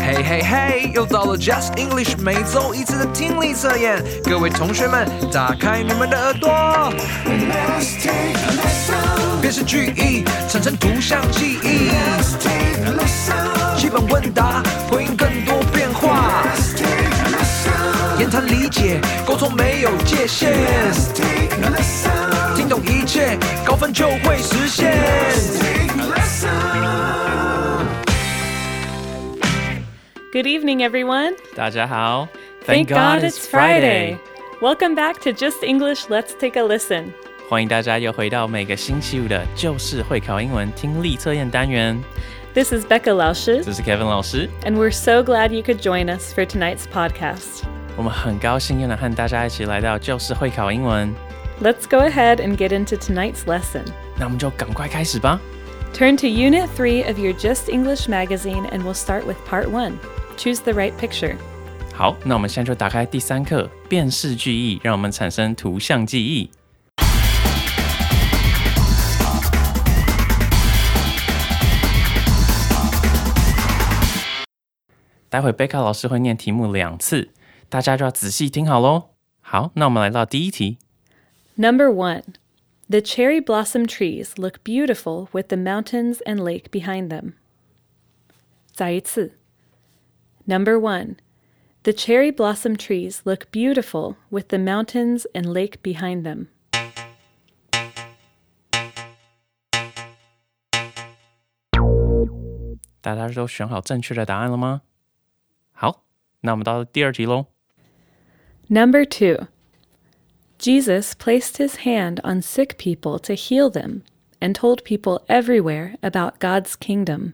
嘿嘿嘿又到了 just english 每周一次的听力测验。各位同学们打开你们的耳朵。let's take a listen 变成句意产生图像记忆。let's take a listen 基本问答回应更多变化。let's take a listen 言谈理解沟通没有界限。let's take a listen 听懂一切高分就会实现。Good evening, everyone. 大家好 Thank God it's Friday. Welcome back to Just English. Let's take a listen. 欢迎大家又回到每个星期五的就是会考英文听力测验单元。 This is Becca 老师这是 Kevin 老师， and we're so glad you could join us for tonight's podcast. 我们很高兴又能和大家一起来到就是会考英文。 Let's go ahead and get into tonight's lesson. 那我们就赶快开始吧。 Turn to Unit 3 of your Just English magazine and we'll start with Part 1. Choose the right picture. 好，那我们现在就打开第三课辨识句意，让我们产生图像记忆。待会贝卡老师会念题目两次，大家就要仔细听好喽。好，那我们来到第一题。 Number 1. The cherry blossom trees look beautiful with the mountains and lake behind them. 再一次. Number 1. The cherry blossom trees look beautiful with the mountains and lake behind them. 大家都选好正确的答案了吗？好，那我们到第二题喽。 Number 2. Jesus placed his hand on sick people to heal them and told people everywhere about God's kingdom.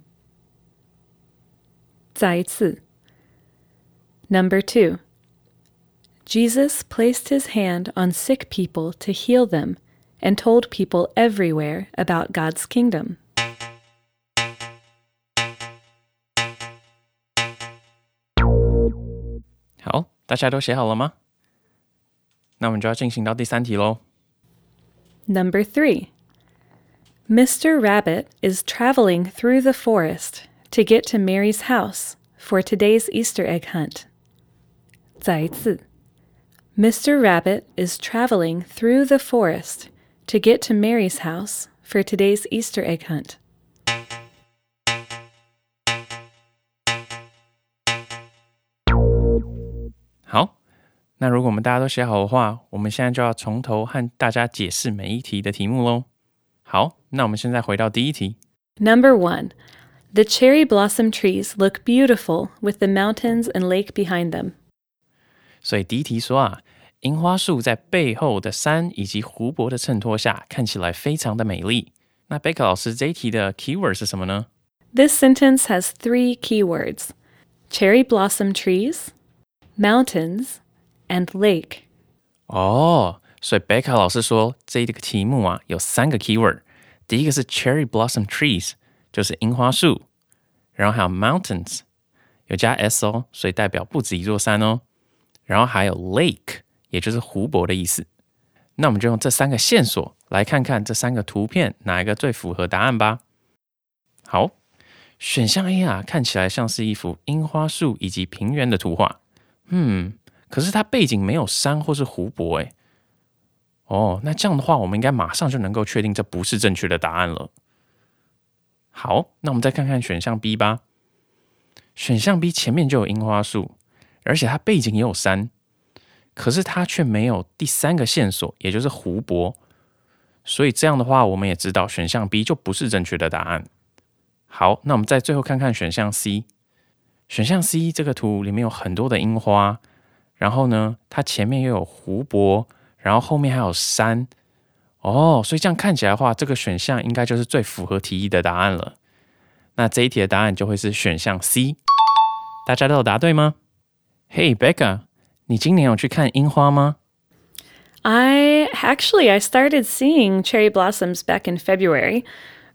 再一次. Number two, Jesus placed his hand on sick people to heal them and told people everywhere about God's kingdom. Number three, Mr. Rabbit is traveling through the forest to get to Mary's house for today's Easter egg hunt. 再一次. Mr. Rabbit is traveling through the forest to get to Mary's house for today's Easter egg hunt. 好，那如果我们大家都写好的话，我们现在就要从头和大家解释每一题的题目喽。好，那我们现在回到第一题。 Number 1. The cherry blossom trees look beautiful with the mountains and lake behind them. 所以第一题说啊，樱花树在背后的山以及湖泊的衬托下，看起来非常的美丽。那贝克老师这一题的 keyword 是什么呢？This sentence has three keywords cherry blossom trees, mountains, and lake. 哦，所以贝卡老师说这一个题目啊有三个 keyword，第一个是 cherry blossom trees，就是樱花树，然后还有 mountains，有加 s 哦，所以代表不止一座山哦，然后还有 lake，也就是湖泊的意思。那我们就用这三个线索来看看这三个图片哪一个最符合答案吧。好，选项 A 啊，看起来像是一幅樱花树以及平原的图画。嗯，可是它背景没有山或是湖泊，诶。哦，那这样的话，我们应该马上就能够确定这不是正确的答案了。好，那我们再看看选项 B 吧。选项 B 前面就有樱花树，而且它背景也有山，可是它却没有第三个线索，也就是湖泊。所以这样的话，我们也知道选项 B 就不是正确的答案。好，那我们再最后看看选项 C。选项 C 这个图里面有很多的樱花，然后呢，它前面又有湖泊，然后后面还有山。哦，所以这样看起来的话，这个选项应该就是最符合题意的答案了。那这一题的答案就会是选项 C。大家都有答对吗 ？Hey Becca，你今年有去看樱花吗？ I actually I started seeing cherry blossoms back in February,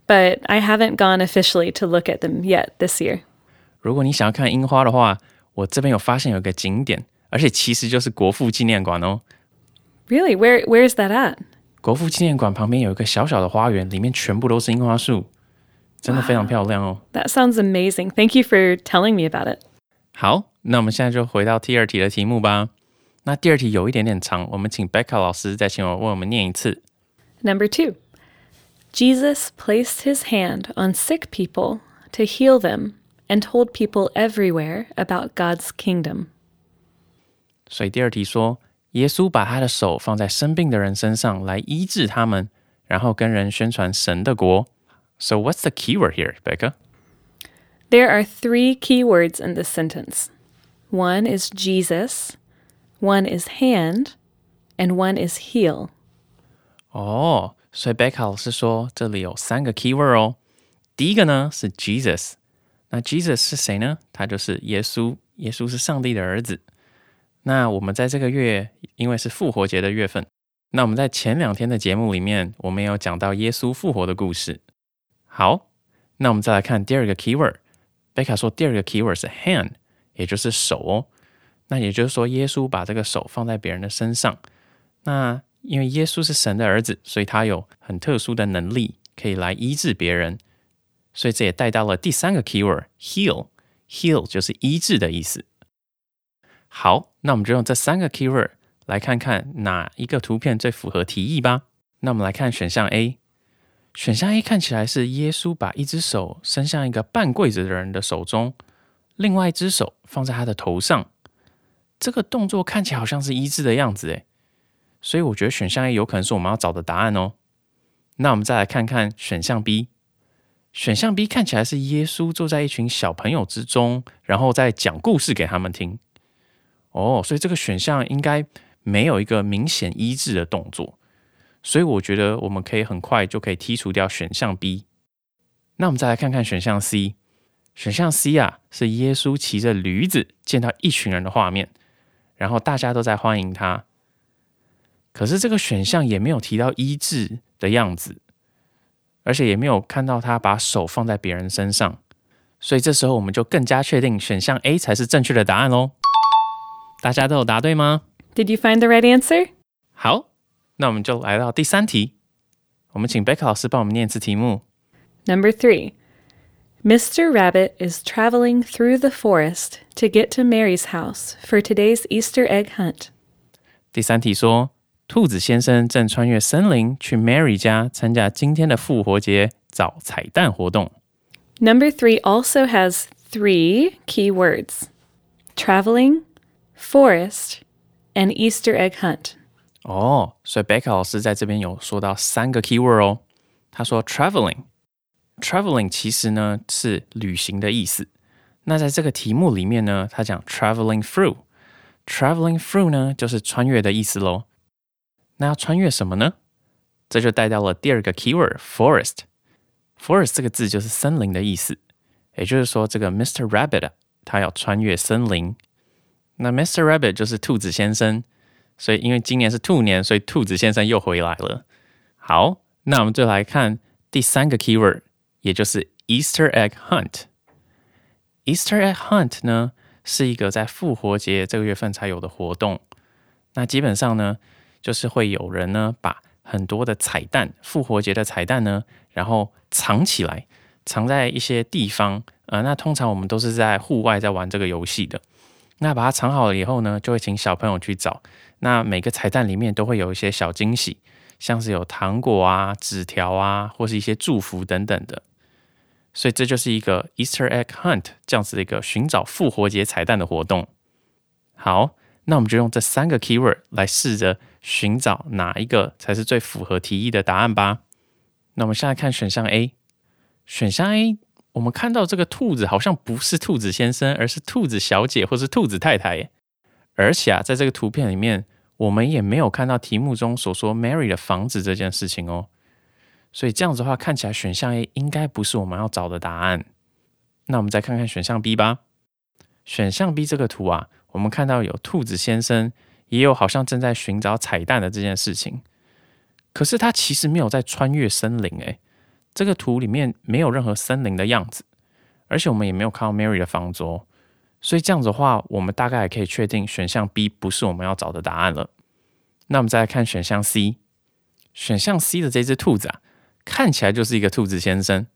but I haven't gone officially to look at them yet this year. 如果你想要看樱花的话，我这边有发现有个景点，而且其实就是国父纪念馆哦。 Really? Where where's that at? 国父纪念馆旁边有一个小小的花园，里面全部都是樱花树。 真的非常漂亮哦。 That sounds amazing. Thank you for telling me about it. 好，那我们现在就回到第二题的题目吧。那第二题有一点点长，我们请 Becca 老师再请我为我们念一次。 Number two Jesus placed his hand on sick people to heal them and told people everywhere about God's kingdom. 所以第二题说，耶稣把他的手放在生病的人身上来医治他们，然后跟人宣传神的国。So what's the keyword here, Becca? There are three key words in this sentence one is Jesus, one is hand, and one is heal. Oh, 哦，所以 Beck 老师说这里有三个 keyword 哦。第一个呢是 Jesus，那 Jesus 是谁呢？他就是耶稣，耶稣是上帝的儿子。那我们在这个月，因为是复活节的月份，那我们在前两天的节目里面，我们有讲到耶稣复活的故事。好，那我们再来看第二个 keyword。贝卡说第二个 keyword 是 hand，也就是手哦。那也就是说，耶稣把这个手放在别人的身上。那因为耶稣是神的儿子，所以他有很特殊的能力，可以来医治别人。所以这也带到了第三个 keyword heal。heal 就是医治的意思。好，那我们就用这三个 keyword 来看看哪一个图片最符合题意吧。那我们来看选项 A，选项 A 看起来是耶稣把一只手伸向一个半跪着的人的手中，另外一只手放在他的头上。这个动作看起来好像是医治的样子，诶，所以我觉得选项 A 有可能是我们要找的答案哦。那我们再来看看选项 B，选项 B 看起来是耶稣坐在一群小朋友之中，然后再讲故事给他们听。哦，所以这个选项应该没有一个明显医治的动作，所以我觉得我们可以很快就可以剔除掉选项 B。那我们再来看看选项 C，选项 C 啊是耶稣骑着驴子见到一群人的画面，然后大家都在欢迎他。可是这个选项也没有提到医治的样子，而且也没有看到他把手放在别人身上，所以这时候我们就更加确定选项 A 才是正确的答案喽。大家都有答对吗？Did you find the right answer? 好，那我们就来到第三题，我们请贝克老师帮我们念一次题目。 Number three Mr. Rabbit is traveling through the forest to get to Mary's house for today's Easter egg hunt. 第三题说，兔子先生正穿越森林去 Mary 家参加今天的复活节找彩蛋活动。 Number three also has three key words traveling, forest, and Easter egg hunt. 哦，所以贝克老师在这边有说到三个 keyword 哦。他说 traveling，traveling 其实呢是旅行的意思。那在这个题目里面呢，他讲 traveling through，traveling through 呢就是穿越的意思喽。那要穿越什么呢？这就带到了第二个 keyword forest。forest 这个字就是森林的意思，也就是说，这个 Mr. Rabbit 他要穿越森林。那 Mr. Rabbit 就是兔子先生。所以因为今年是兔年，所以兔子先生又回来了。好，那我们就来看第三个 keyword，也就是 Easter egg hunt。Easter egg hunt 呢是一个在复活节这个月份才有的活动。那基本上呢，就是会有人呢把很多的彩蛋，复活节的彩蛋呢，然后藏起来，藏在一些地方。呃，那通常我们都是在户外在玩这个游戏的。那把它藏好了以后呢，就会请小朋友去找。那每个彩蛋里面都会有一些小惊喜，像是有糖果啊、纸条啊，或是一些祝福等等的。所以这就是一个 Easter egg hunt 这样子的一个寻找复活节彩蛋的活动。好，那我们就用这三个 keyword 来试着寻找哪一个才是最符合题意的答案吧。那我们现在看选项 A，选项 A。我们看到这个兔子好像不是兔子先生，而是兔子小姐或是兔子太太耶。而且啊，在这个图片里面，我们也没有看到题目中所说 Mary 的房子这件事情哦。所以这样子的话，看起来选项 A 应该不是我们要找的答案。那我们再看看选项 B 吧。选项 B 这个图啊，我们看到有兔子先生，也有好像正在寻找彩蛋的这件事情。可是他其实没有在穿越森林诶。这个图里面没有任何森林的样子，而且我们也没有看到 Mary 的房子哦，所以这样子的话，我们大概也可以确定选项 B 不是我们要找的答案了。那我们再来看选项 C，选项 C 的这只兔子啊，看起来就是一个兔子先生，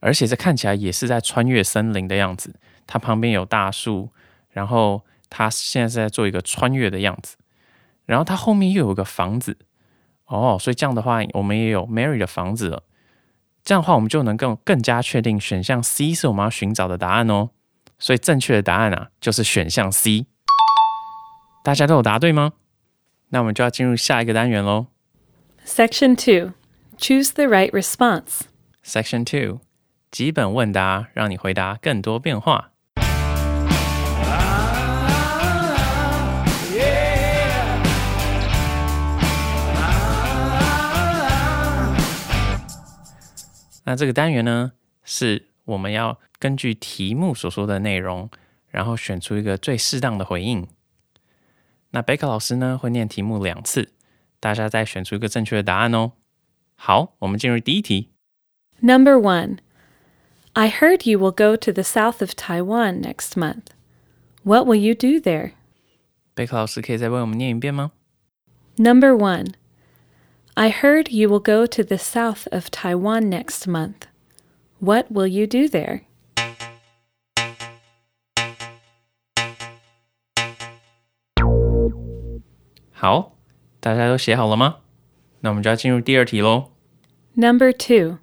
而且这看起来也是在穿越森林的样子。它旁边有大树，然后它现在是在做一个穿越的样子。然后它后面又有个房子，哦，所以这样的话，我们也有 Mary 的房子了。这样的话，我们就能更更加确定选项 C 是我们要寻找的答案哦。所以正确的答案啊，就是选项 C。大家都有答对吗？那我们就要进入下一个单元喽。Section two, choose the right response. Section Two，基本问答，让你回答更多变化。那这个单元呢，是我们要根据题目所说的内容，然后选出一个最适当的回应。那贝克老师呢会念题目两次，大家再选出一个正确的答案哦。好，我们进入第一题。 Number 1 I heard you will go to the south of Taiwan next month. What will you do there? 贝克老师可以再为我们念一遍吗？ Number 1 I heard you will go to the south of Taiwan next month. What will you do there? 好，大家都写好了吗？那我们就要进入第二题喽。 Number 2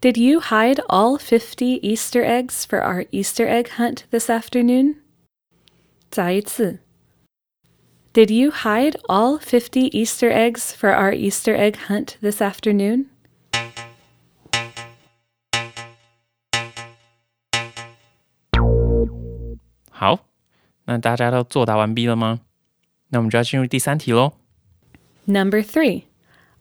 Did you hide all 50 Easter eggs for our Easter egg hunt this afternoon? 再一次 Did you hide all 50 Easter eggs for our Easter egg hunt this afternoon? 好，那大家都作答完毕了吗？那我们就要进入第三题喽。 Number 3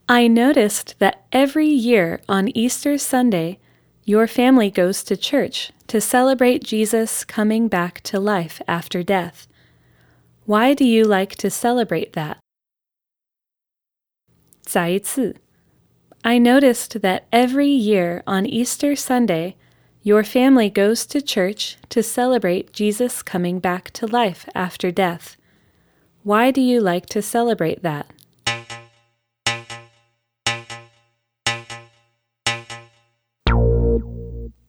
I noticed that every year on Easter Sunday, your family goes to church to celebrate Jesus coming back to life after death. Why do you like to celebrate that? 再一次 I noticed that every year on Easter Sunday, your family goes to church to celebrate Jesus coming back to life after death. Why do you like to celebrate that?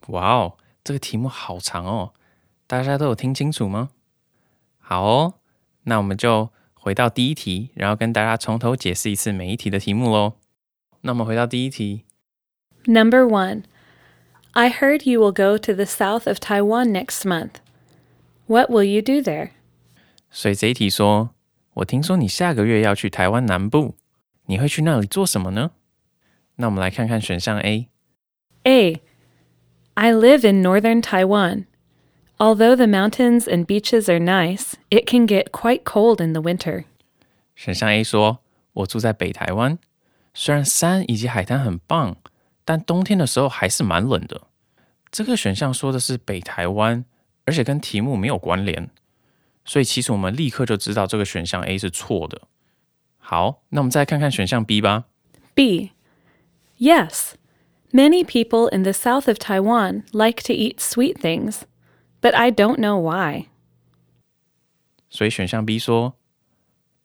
哇哦，这个题目好长哦，大家都有听清楚吗？好哦，那我们就回到第一题，然后跟大家从头解释一次每一题的题目喽。那我们回到第一题， Number one, I heard you will go to the south of Taiwan next month. What will you do there? 所以这一题说，我听说你下个月要去台湾南部，你会去那里做什么呢？那我们来看看选项 A。 A. I live in northern Taiwan. Although the mountains and beaches are nice, it can get quite cold in the winter. 选项 A 说，我住在北台湾，虽然山以及海滩很棒， 但冬天的时候还是蛮冷的。这个选项说的是北台湾，而且跟题目没有关联，所以其实我们立刻就知道这个选项 A 是错的。好，那我们再看看选项 B 吧。B. Yes. Many people in the south of Taiwan like to eat sweet things, but I don't know why. 所以选项 B 说，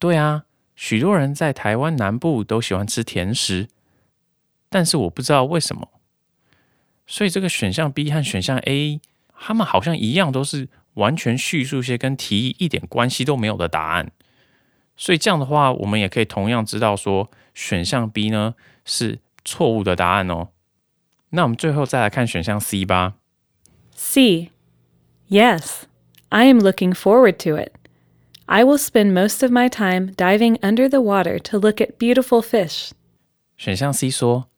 对啊，许多人在台湾南部都喜欢吃甜食，但是我不知道为什么。所以这个选项 B 和选项 A，他们好像一样，都是完全叙述一些跟题意一点关系都没有的答案。所以这样的话，我们也可以同样知道说，选项 B 呢是错误的答案哦。那我们最后再来看选项 C 吧。C. Yes, I am looking forward to it. I will spend most of my time diving under the water to look at beautiful fish. 选项 C 说：“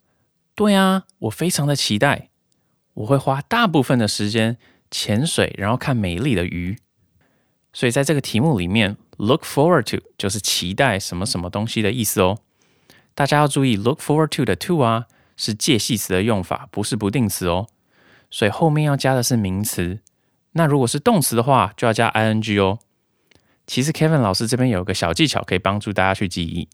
对啊，我非常的期待，我会花大部分的时间潜水，然后看美丽的鱼。”所以在这个题目里面，“look forward to” 就是期待什么什么东西的意思哦。大家要注意，“look forward to” 的 “to” 啊是介系词的用法，不是不定词哦。所以后面要加的是名词。那如果是动词的话，就要加 ing 哦。其实 Kevin 老师这边有个小技巧可以帮助大家去记忆。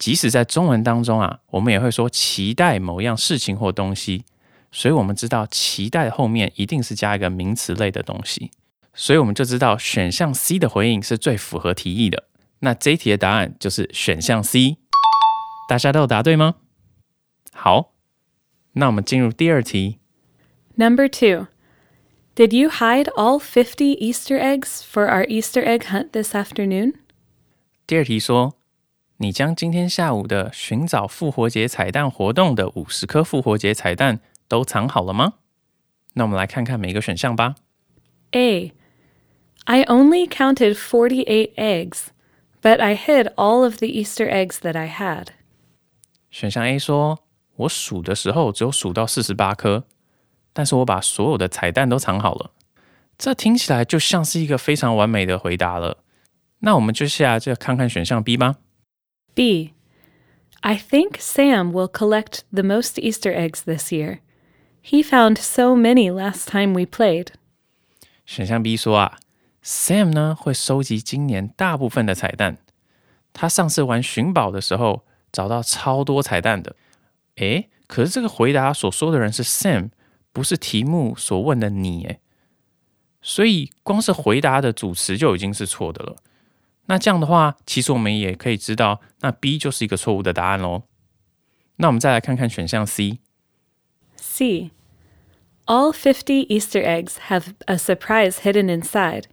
即使在中文当中啊，我们也会说期待某样事情或东西，所以我们知道期待后面一定是加一个名词类的东西，所以我们就知道选项 C 的回应是最符合题意的。那这一题的答案就是选项 C，大家都有答对吗？好，那我们进入第二题。Number two. Did you hide all fifty Easter eggs for our Easter egg hunt this afternoon? 第二题说，你将今天下午的寻找复活节彩蛋活动的五十颗复活节彩蛋都藏好了吗？那我们来看看每个选项吧。A. I only counted forty-eight eggs, but I hid all of the Easter eggs that I had. 选项 A 说，我数的时候只有数到四十八颗，但是我把所有的彩蛋都藏好了。这听起来就像是一个非常完美的回答了。那我们就下来就看看选项 B 吧。B. I think Sam will collect the most Easter eggs this year. He found so many last time we played. 选项 B 说啊，Sam 呢会收集今年大部分的彩蛋。他上次玩寻宝的时候找到超多彩蛋的。诶，可是这个回答所说的人是 Sam，不是题目所问的你诶。所以光是回答的主词就已经是错的了。 那这样的话，其实我们也可以知道，那 B 就是一个错误的答案喽。那我们再来看看选项 C。 C. All 50 Easter eggs have a surprise hidden inside,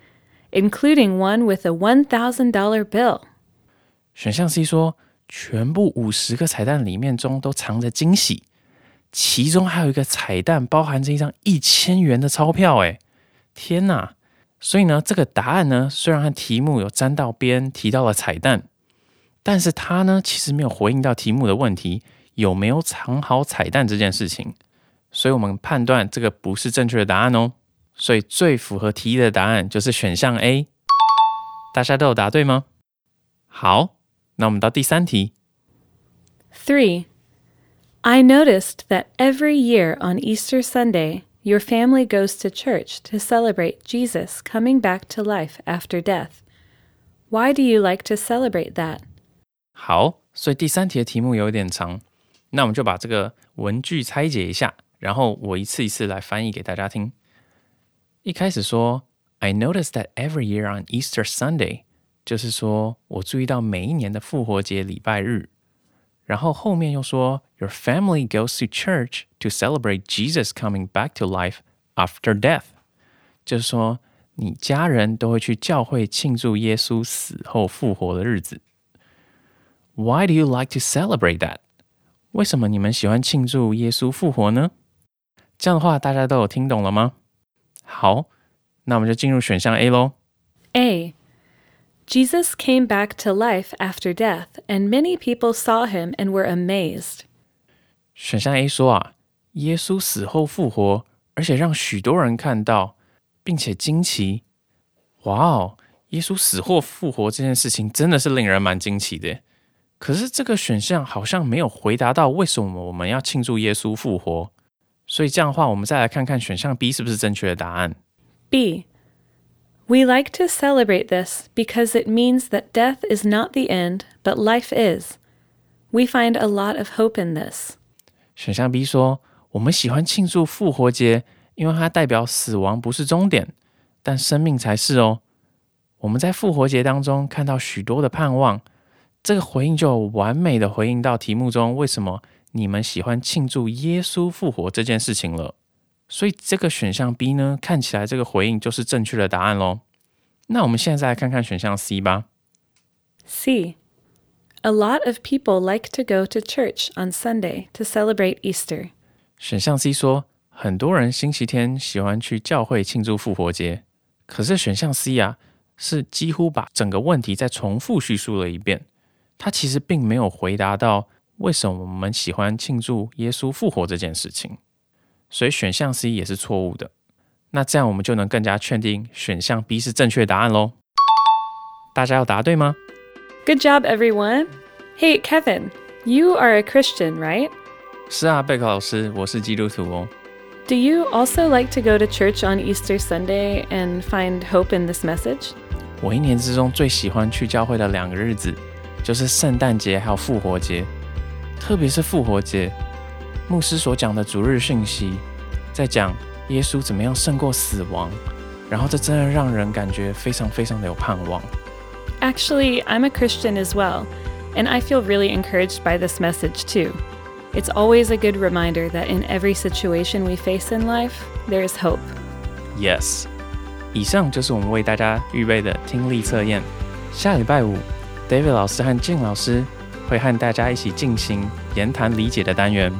including one with a $1,000 bill. 选项 C 说，全部五十个彩蛋里面中都藏着惊喜，其中还有一个彩蛋包含着一张一千元的钞票。哎，天哪！ 所以呢，这个答案呢，虽然和题目有沾到边，提到了彩蛋，但是它呢，其实没有回应到题目的问题，有没有藏好彩蛋这件事情。所以我们判断这个不是正确的答案哦。所以最符合题意的答案就是选项 A。大家都有答对吗？好，那我们到第三题。Three. I noticed that every year on Easter Sunday, your family goes to church to celebrate Jesus coming back to life after death. Why do you like to celebrate that? 好，所以第三题的题目有点长，那我们就把这个文句拆解一下，然后我一次一次来翻译给大家听。一开始说，I noticed that every year on Easter Sunday，就是说我注意到每一年的复活节礼拜日。 然后后面又说，Your family goes to church to celebrate Jesus coming back to life after death，就是说你家人都会去教会庆祝耶稣死后复活的日子。Why do you like to celebrate that？为什么你们喜欢庆祝耶稣复活呢？这样的话，大家都有听懂了吗？好，那我们就进入选项 A 喽。 A. Jesus came back to life after death, and many people saw him and were amazed. 选项 A 说啊，耶稣死后复活，而且让许多人看到，并且惊奇。哇哦，耶稣死后复活这件事情真的是令人蛮惊奇的。可是这个选项好像没有回答到为什么我们要庆祝耶稣复活。所以这样的话，我们再来看看选项 B 是不是正确的答案。 B. We like to celebrate this because it means that death is not the end, but life is. We find a lot of hope in this. 选项 B 说，我们喜欢庆祝复活节，因为它代表死亡不是终点，但生命才是哦。我们在复活节当中看到许多的盼望，这个回应就有完美的回应到题目中为什么你们喜欢庆祝耶稣复活这件事情了。 所以这个选项 B 呢，看起来这个回应就是正确的答案喽。那我们现在再来看看选项 C 吧。C. A lot of people like to go to church on Sunday to celebrate Easter. 选项 C 说，很多人星期天喜欢去教会庆祝复活节。可是选项 C 啊，是几乎把整个问题再重复叙述了一遍。他其实并没有回答到为什么我们喜欢庆祝耶稣复活这件事情，所以选项 C 也是错误的。那这样我们就能更加确定选项 B 是正确答案喽。大家要答对吗？ Good job, everyone. Hey, Kevin, you are a Christian, right? 是啊，贝克老师，我是基督徒哦。 Do you also like to go to church on Easter Sunday and find hope in this message? 我一年之中最喜欢去教会的两个日子，就是圣诞节还有复活节。特别是复活节， 牧师所讲的主日讯息，在讲耶稣怎么样胜过死亡，然后这真的让人感觉非常非常的有盼望。 Actually, I'm a Christian as well, and I feel really encouraged by this message too. It's always a good reminder that in every situation we face in life, there is hope. Yes，以上就是我们为大家预备的听力测验。下礼拜五，David 老师和 Jin 老师会和大家一起进行言谈理解的单元。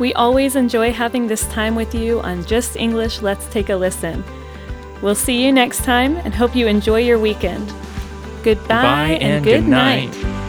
We always enjoy having this time with you on Just English Let's Take a Listen. We'll see you next time and hope you enjoy your weekend. Goodbye, Bye and good night.